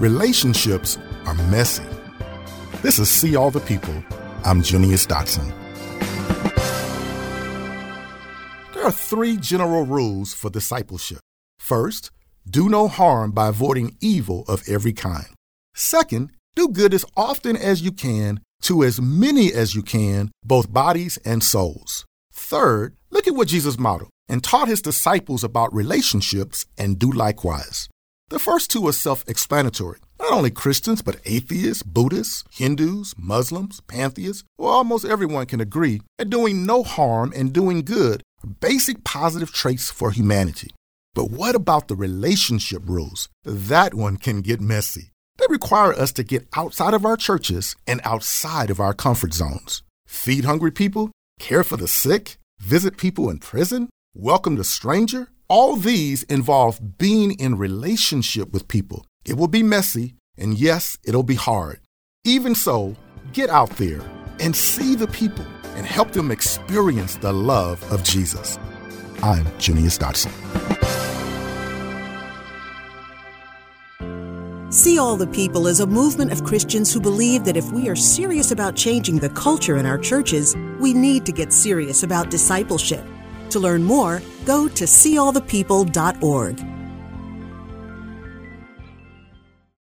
Relationships are messy. This is See All the People. I'm Junius Dotson. There are three general rules for discipleship. First, do no harm by avoiding evil of every kind. Second, do good as often as you can to as many as you can, both bodies and souls. Third, look at what Jesus modeled and taught his disciples about relationships and do likewise. The first two are self explanatory. Not only Christians, but atheists, Buddhists, Hindus, Muslims, pantheists, or almost everyone can agree that doing no harm and doing good are basic positive traits for humanity. But what about the relationship rules? That one can get messy. They require us to get outside of our churches and outside of our comfort zones. Feed hungry people, care for the sick, visit people in prison, welcome the stranger. All these involve being in relationship with people. It will be messy, and yes, it'll be hard. Even so, get out there and see the people and help them experience the love of Jesus. I'm Junius Dotson. See All the People is a movement of Christians who believe that if we are serious about changing the culture in our churches, we need to get serious about discipleship. To learn more, go to seeallthepeople.org.